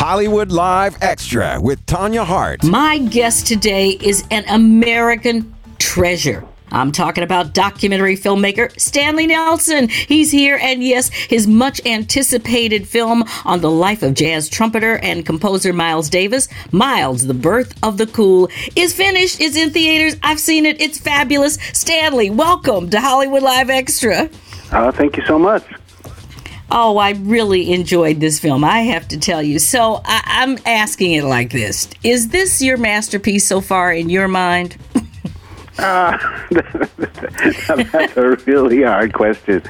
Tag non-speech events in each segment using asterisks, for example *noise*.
Hollywood Live Extra with Tanya Hart. My guest today is an American treasure. I'm talking about documentary filmmaker Stanley Nelson. He's here, and yes, his much anticipated film on the life of jazz trumpeter and composer Miles Davis, Miles, The Birth of the Cool, is finished. It's in theaters. I've seen it. It's fabulous. Stanley, welcome to Hollywood Live Extra. Uh, thank you so much. Oh, I really enjoyed this film, I have to tell you. So I- I'm asking it like this Is this your masterpiece so far in your mind? *laughs* Uh, that's a really hard question.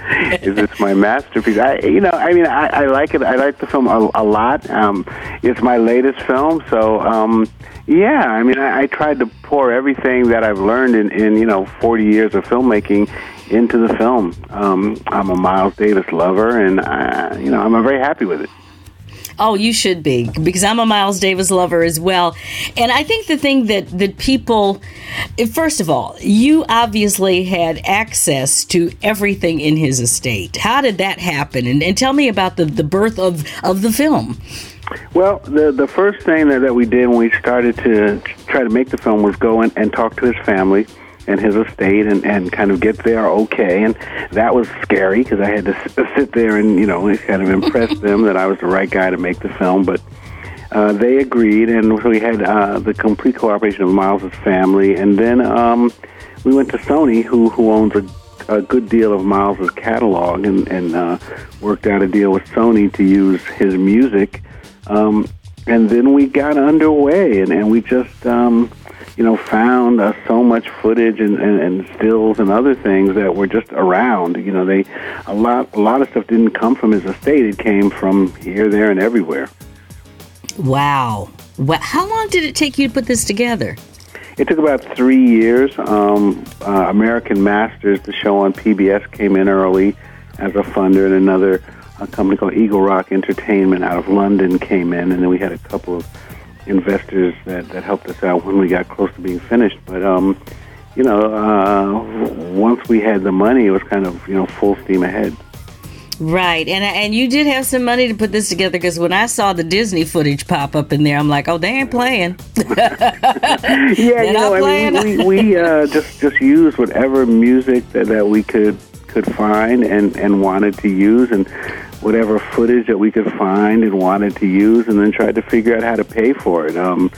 Is this my masterpiece? I, you know, I mean, I, I like it. I like the film a, a lot. Um, it's my latest film, so um, yeah. I mean, I, I tried to pour everything that I've learned in, in you know 40 years of filmmaking into the film. Um, I'm a Miles Davis lover, and uh, you know, I'm very happy with it. Oh, you should be because I'm a Miles Davis lover as well. And I think the thing that that people first of all, you obviously had access to everything in his estate. How did that happen? And, and tell me about the, the birth of, of the film. Well, the the first thing that, that we did when we started to try to make the film was go in and talk to his family and his estate and, and kind of get there okay. And that was scary because I had to sit there and, you know, kind of impress *laughs* them that I was the right guy to make the film. But uh, they agreed, and so we had uh, the complete cooperation of Miles' family. And then um, we went to Sony, who, who owns a, a good deal of Miles' catalog, and, and uh, worked out a deal with Sony to use his music. Um, and then we got underway, and, and we just, um, you know, found uh, so much footage and, and, and stills and other things that were just around. You know, they a lot a lot of stuff didn't come from his estate; it came from here, there, and everywhere. Wow. Wow. How long did it take you to put this together? It took about three years. Um, uh, American Masters, the show on PBS, came in early as a funder, and another a company called Eagle Rock Entertainment out of London came in, and then we had a couple of investors that, that helped us out when we got close to being finished. But um, you know, uh, once we had the money, it was kind of you know full steam ahead. Right, and and you did have some money to put this together because when I saw the Disney footage pop up in there, I'm like, oh, they ain't playing. *laughs* *laughs* yeah, you know, I mean, we, we, we uh, just just used whatever music that, that we could could find and and wanted to use, and whatever footage that we could find and wanted to use, and then tried to figure out how to pay for it. Um,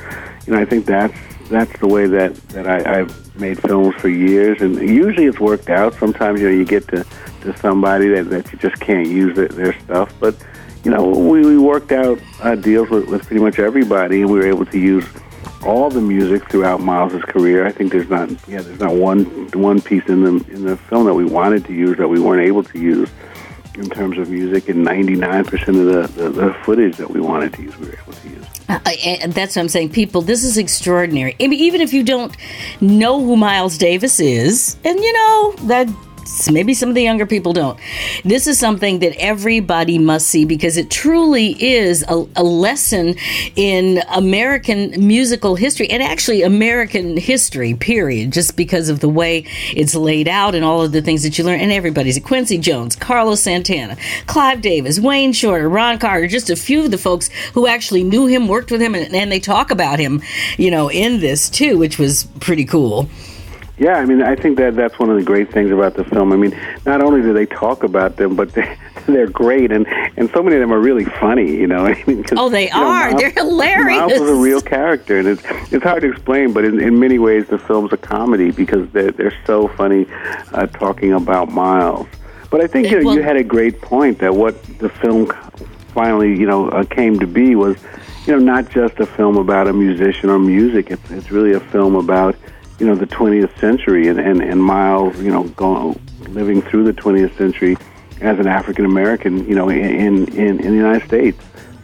you know, I think that's that's the way that that I, I've made films for years, and usually it's worked out. Sometimes you know you get to to somebody that that you just can't use their, their stuff, but you know we, we worked out uh, deals with, with pretty much everybody, and we were able to use all the music throughout Miles's career. I think there's not yeah there's not one one piece in the in the film that we wanted to use that we weren't able to use in terms of music, and 99% of the, the, the footage that we wanted to use we were able to use. Uh, that's what I'm saying. People, this is extraordinary. I mean, even if you don't know who Miles Davis is, and you know that maybe some of the younger people don't. This is something that everybody must see because it truly is a, a, lesson in American musical history and actually American history, period, just because of the way it's laid out and all of the things that you learn. And everybody's Quincy Jones, Carlos Santana, Clive Davis, Wayne Shorter, Ron Carter, just a few of the folks who actually knew him, worked with him, and, and they talk about him, you know, in this too, which was pretty cool. Yeah, I mean, I think that that's one of the great things about the film. I mean, not only do they talk about them, but *laughs* they, they're great, and and so many of them are really funny. You know, *laughs* I mean, oh, they you know, are. Miles, they're hilarious. Miles is a real character, and it's it's hard to explain, but in, in many ways, the film's a comedy because they're they're so funny uh, talking about Miles. But I think you know, well, you had a great point that what the film finally you know uh, came to be was you know not just a film about a musician or music. It's it's really a film about you know the 20th century and and, and Miles you know going living through the 20th century as an African American you know in in in the United States.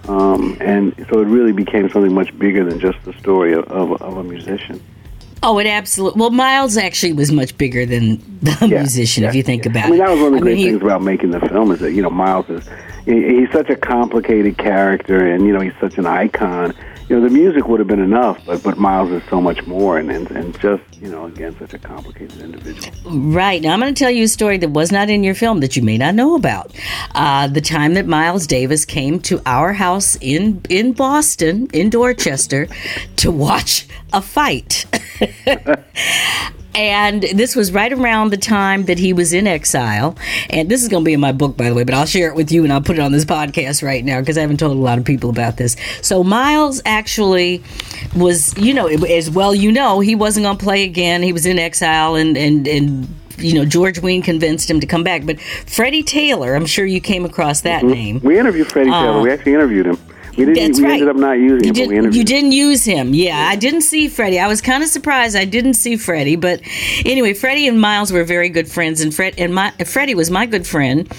Um, and so it really became something much bigger than just the story of, of, of a musician. Oh, it absolutely. Well, Miles actually was much bigger than the yeah, musician, yeah, if you think yeah. about it. I mean, that was one of the I great mean, things about making the film is that you know Miles is, he, he's such a complicated character, and you know he's such an icon. You know the music would have been enough, but but Miles is so much more, and and, and just you know again such a complicated individual. Right now, I'm going to tell you a story that was not in your film that you may not know about. Uh, the time that Miles Davis came to our house in in Boston, in Dorchester, to watch a fight. *laughs* and this was right around the time that he was in exile. And this is going to be in my book, by the way, but I'll share it with you and I'll put it on this podcast right now because I haven't told a lot of people about this. So Miles actually was, you know, as well you know, he wasn't going to play again. He was in exile and and and you know, George Wein convinced him to come back. But Freddie Taylor, I'm sure you came across that mm-hmm. name. We interviewed Freddie uh, Taylor. We actually interviewed him. We didn't. That's we right. ended up not using you him. Did, you didn't use him. Yeah, I didn't see Freddie. I was kind of surprised. I didn't see Freddie, but anyway, Freddie and Miles were very good friends, and Fred and my Freddie was my good friend,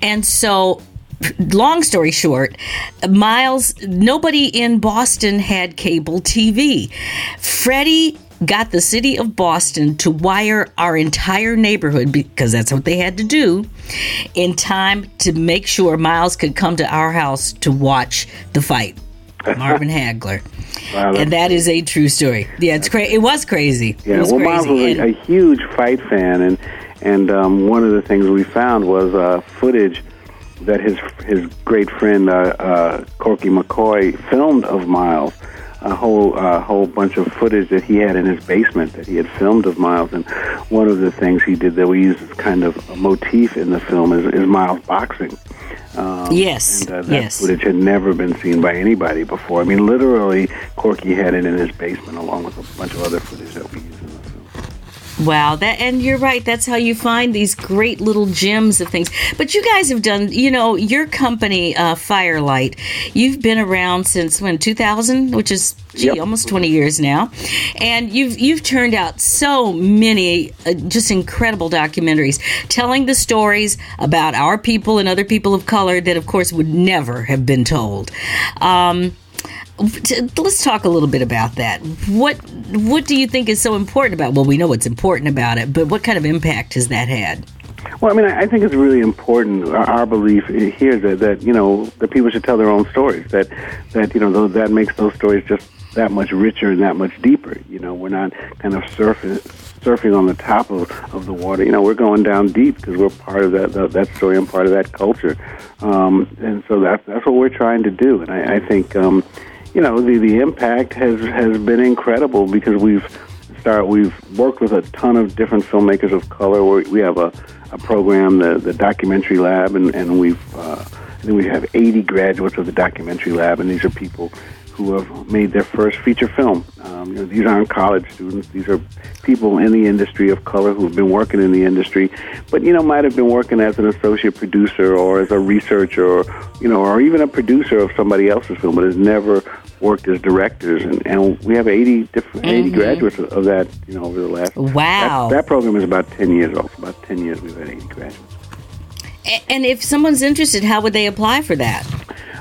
and so long story short, Miles, nobody in Boston had cable TV. Freddie got the city of Boston to wire our entire neighborhood because that's what they had to do in time to make sure Miles could come to our house to watch the fight. *laughs* Marvin Hagler. Wow, and that is a true story. Yeah, it's crazy. It was crazy. Yeah, was well, Miles was a, a, huge fight fan, and and um, one of the things we found was uh, footage that his his great friend uh, uh, Corky McCoy filmed of Miles a whole uh, whole bunch of footage that he had in his basement that he had filmed of Miles. And one of the things he did that we use as kind of a motif in the film is, is Miles boxing. Um, yes, and, uh, that yes. footage had never been seen by anybody before. I mean, literally, Corky had it in his basement along with a bunch of other footage that we used in the Wow, that and you're right. That's how you find these great little gems of things. But you guys have done, you know, your company, uh, Firelight. You've been around since when 2000, which is gee, yep. almost 20 years now, and you've you've turned out so many uh, just incredible documentaries telling the stories about our people and other people of color that, of course, would never have been told. Um, let's talk a little bit about that. What what do you think is so important about? Well, we know what's important about it, but what kind of impact has that had? Well, I mean, I think it's really important. Our belief here that, that you know that people should tell their own stories. That that you know that makes those stories just that much richer and that much deeper. You know, we're not kind of surfing surfing on the top of, of the water. You know, we're going down deep because we're part of that, that that story and part of that culture. Um, and so that's that's what we're trying to do. And I, I think. Um, you know the the impact has has been incredible because we've start we've worked with a ton of different filmmakers of color. we we have a, a program, the the documentary lab, and and we've uh, and we have 80 graduates of the documentary lab, and these are people who have made their first feature film. Um, you know, these aren't college students; these are people in the industry of color who've been working in the industry, but you know, might have been working as an associate producer or as a researcher, or you know, or even a producer of somebody else's film, but has never worked as directors. And, and we have 80 different mm-hmm. 80 graduates of that, you know, over the last. Wow! That, that program is about 10 years old. About 10 years, we've had 80 graduates. And if someone's interested, how would they apply for that?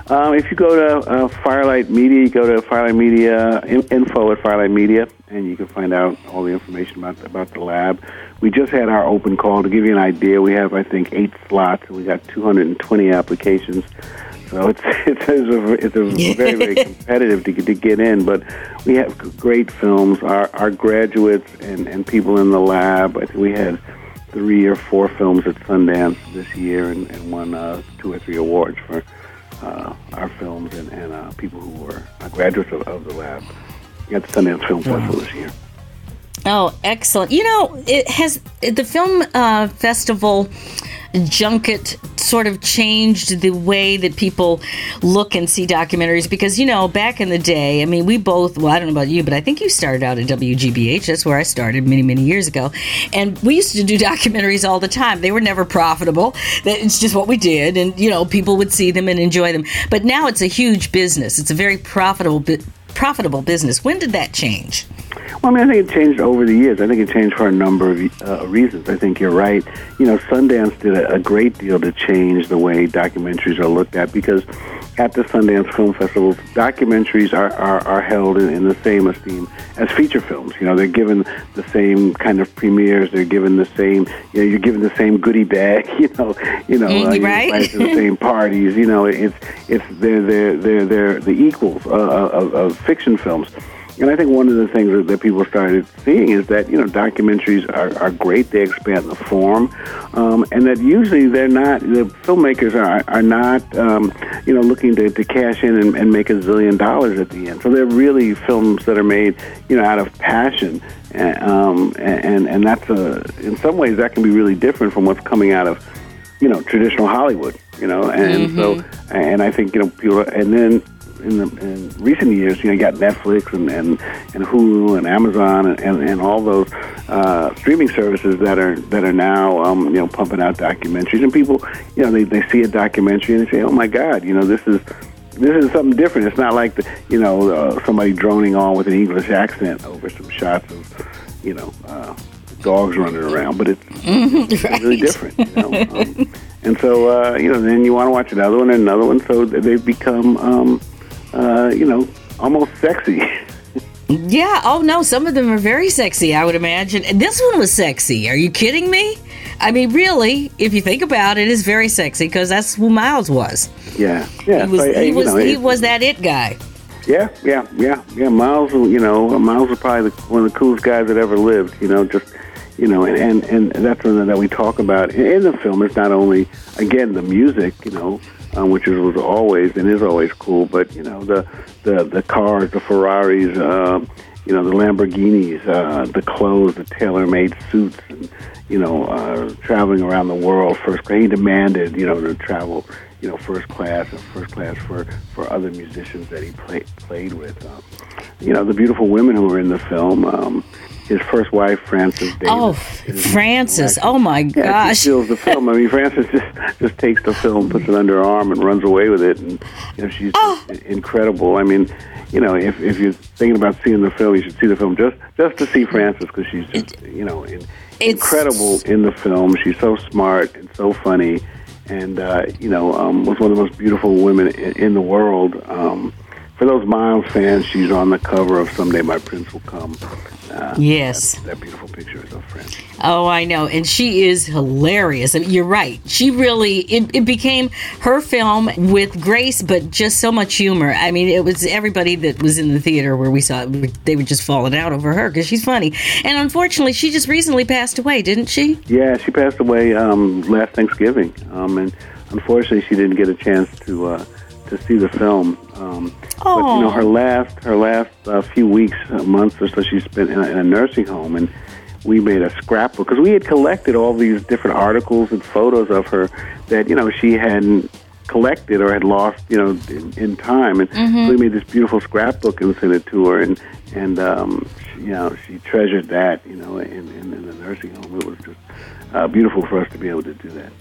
Um, if you go to uh, Firelight Media, you go to Firelight Media info at Firelight Media, and you can find out all the information about the, about the lab. We just had our open call to give you an idea. We have, I think, eight slots, and we got 220 applications. So *laughs* it's it's, a, it's a very very *laughs* competitive to get, to get in, but we have great films. Our our graduates and and people in the lab. I think we had three or four films at Sundance this year, and, and won uh, two or three awards for uh, our films and, and uh, people who were uh, graduates of, of the lab at the Sundance Film Festival this year. Oh, excellent! You know, it has the film uh, festival junket sort of changed the way that people look and see documentaries. Because you know back in the day i mean we both well i don't know about you but i think you started out at wgbh that's where i started many many years ago. And we used to do *laughs* documentaries all the time. They were never profitable. It's just what we did. And you know people would see them and enjoy them. But now it's a huge business. It's a very profitable profitable business when did that change well, I mean, I think it changed over the years. I think it changed for a number of uh, reasons. I think you're right. You know, Sundance did a, a great deal to change the way documentaries are looked at because at the Sundance Film Festival, documentaries are, are, are held in, in the same esteem as feature films. You know, they're given the same kind of premieres. They're given the same. You know, you're given the same goodie bag. *laughs* You know, you know, uh, you're right? invited to the same *laughs* parties. You know, it's it's they're they're they're they're the equals uh, of, of fiction films. And I think one of the things that, people started seeing is that you know documentaries are, are great; they expand the form, um, and that usually they're not the filmmakers are are not um, you know looking to, to cash in and, and make a zillion dollars at the end. So they're really films that are made you know out of passion, and um, and and that's a in some ways that can be really different from what's coming out of you know traditional Hollywood. You know, and so and I think you know people and then in, the, in recent years, you know, you got Netflix and, and, and Hulu and Amazon and, and, and all those uh, streaming services that are that are now um, you know pumping out documentaries, and people, you know, they, they see a documentary and they say, oh my God, you know, this is this is something different. It's not like the, you know uh, somebody droning on with an English accent over some shots of you know uh, dogs running around, but it's, *laughs* it's right. really different. You know? um, and so uh, you know, then you want to watch another one and another one, so they've become um, uh, you know almost sexy. Yeah. Oh no, some of them are very sexy. I would imagine. And this one was sexy. Are you kidding me? I mean, really, if you think about it, it's very sexy because that's who Miles was. yeah, yeah. He was. so, he was. know, he was that it guy. Yeah, yeah, yeah, yeah. Miles, you know, Miles was probably the, one of the coolest guys that ever lived. You know, just you know, and and, and that's something that we talk about in the film. It's not only again the music, you know, um, which was always and is always cool, but you know the the the cars, the Ferraris, uh, you know, the Lamborghinis, uh, the clothes, the tailor-made suits, and you know, uh, traveling around the world first class. He demanded, you know, to travel, you know, first class and first class for, for other musicians that he played played with. Um, you know, the beautiful women who were in the film. Um, his first wife, Frances Davis. Oh, Frances! Oh my yeah, gosh. she steals the film. I mean, Frances just just takes the film, puts it under her arm, and runs away with it. And you know, she's Oh. incredible. I mean, you know, if if you're thinking about seeing the film, you should see the film just just to see Frances because she's just you know in, incredible in the film. She's so smart and so funny, and uh, you know, um, was one of the most beautiful women in, in the world. Um, for those Miles fans, she's on the cover of "Someday My Prince Will Come." Uh, Yes. that, that beautiful picture is of Frances. Oh, I know. And she is hilarious. And you're right. She really, it, it became her film with grace, but just so much humor. I mean, it was everybody that was in the theater where we saw it, they were just falling out over her because she's funny. And unfortunately, she just recently passed away, didn't she? Yeah, she passed away um, last Thanksgiving, um, and unfortunately, she didn't get a chance to uh, to see the film. Um, but you know, her last her last uh, few weeks, uh, months or so, she spent in a, in a nursing home, and we made a scrapbook because we had collected all these different articles and photos of her that you know she hadn't collected or had lost, you know, in, in time, and so we made this beautiful scrapbook and sent it to her, and and um, she, you know she treasured that, you know, in, in, in the nursing home. It was just uh, beautiful for us to be able to do that.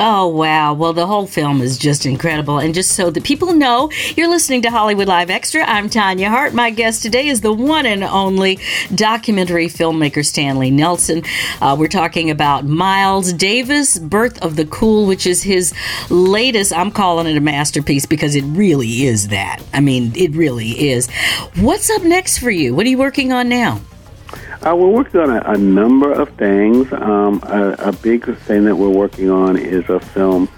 Oh, wow. Well, the whole film is just incredible. And just so that people know, you're listening to Hollywood Live Extra. I'm Tanya Hart. My guest today is the one and only documentary filmmaker Stanley Nelson. Uh, we're talking about Miles Davis, Birth of the Cool, which is his latest, I'm calling it a masterpiece because it really is that. I mean, it really is. What's up next for you? What are you working on now? Uh, we're working on a, a number of things. Um, a, a big thing that we're working on is a film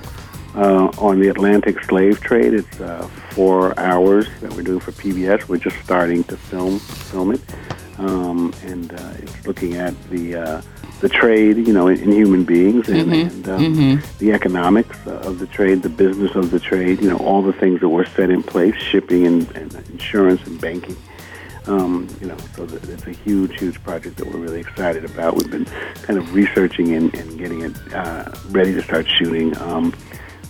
uh, on the Atlantic slave trade. It's uh, four hours that we're doing for PBS. We're just starting to film film it, um, and uh, it's looking at the uh, the trade, you know, in, in human beings and, and um, the economics of the trade, the business of the trade. You know, all the things that were set in place, shipping and, and insurance and banking. Um, you know, so it's a huge, huge project that we're really excited about. We've been kind of researching and, and getting it uh, ready to start shooting um,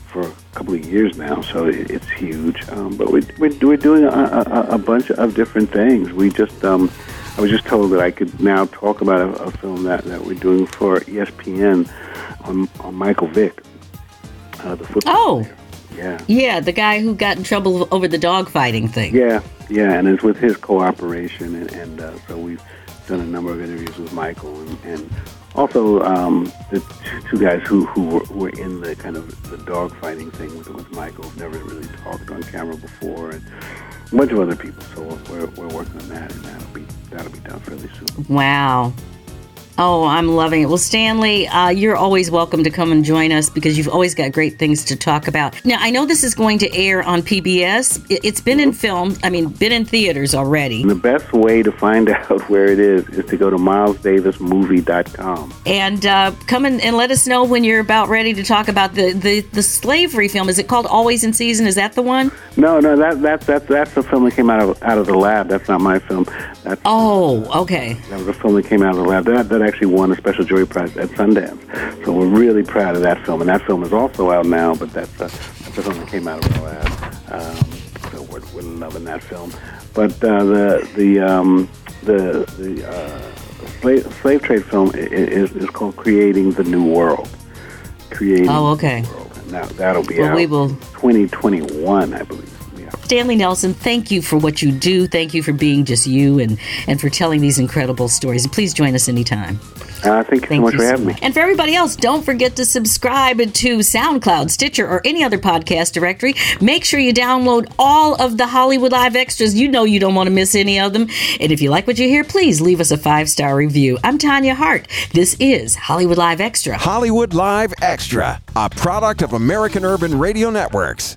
for a couple of years now. So it, it's huge. Um, but we're, we're, we're doing a, a, a bunch of different things. We just, um, I was just told that I could now talk about a, a film that, that we're doing for ESPN on, on Michael Vick, uh, the football Oh. player. Yeah. Yeah, the guy who got in trouble over the dog fighting thing. Yeah, yeah, and it's with his cooperation, and, and uh, so we've done a number of interviews with Michael, and, and also um, the two guys who who were, were in the kind of the dog fighting thing with, with Michael, never really talked on camera before, and a bunch of other people. So we're, we're working on that, and that'll be that'll be done fairly soon. Wow. Oh, I'm loving it. Well, Stanley, uh, you're always welcome to come and join us because you've always got great things to talk about. Now, I know this is going to air on PBS. It- It's been in film, I mean, been in theaters already. And the best way to find *laughs* out where it is is to go to milesdavismovie.com. And uh, come in and let us know when you're about ready to talk about the, the, the slavery film. Is it called Always in Season? Is that the one? No, no, that that that that's the film that came out of out of the lab. That's not my film. That's Oh, okay. That was a film that came out of the lab. That, that actually won a special jury prize at Sundance. So we're really proud of that film. And that film is also out now, but that's, uh, that's a film that came out of the lab. Um, so we're, we're loving that film. But uh, the the um, the the uh, slave, slave trade film is, is called Creating the New World. Creating Oh, okay. the New World. That, that'll be Well, out we will- 2021, I believe. Yeah. Stanley Nelson, thank you for what you do. Thank you for being just you and, and for telling these incredible stories. And please join us anytime. Uh, thank you Thank so much you for so having me. And for everybody else, don't forget to subscribe to SoundCloud, Stitcher, or any other podcast directory. Make sure you download all of the Hollywood Live extras. You know you don't want to miss any of them. And if you like what you hear, please leave us a five star review. I'm Tanya Hart. This is Hollywood Live Extra. Hollywood Live Extra, a product of American Urban Radio Networks.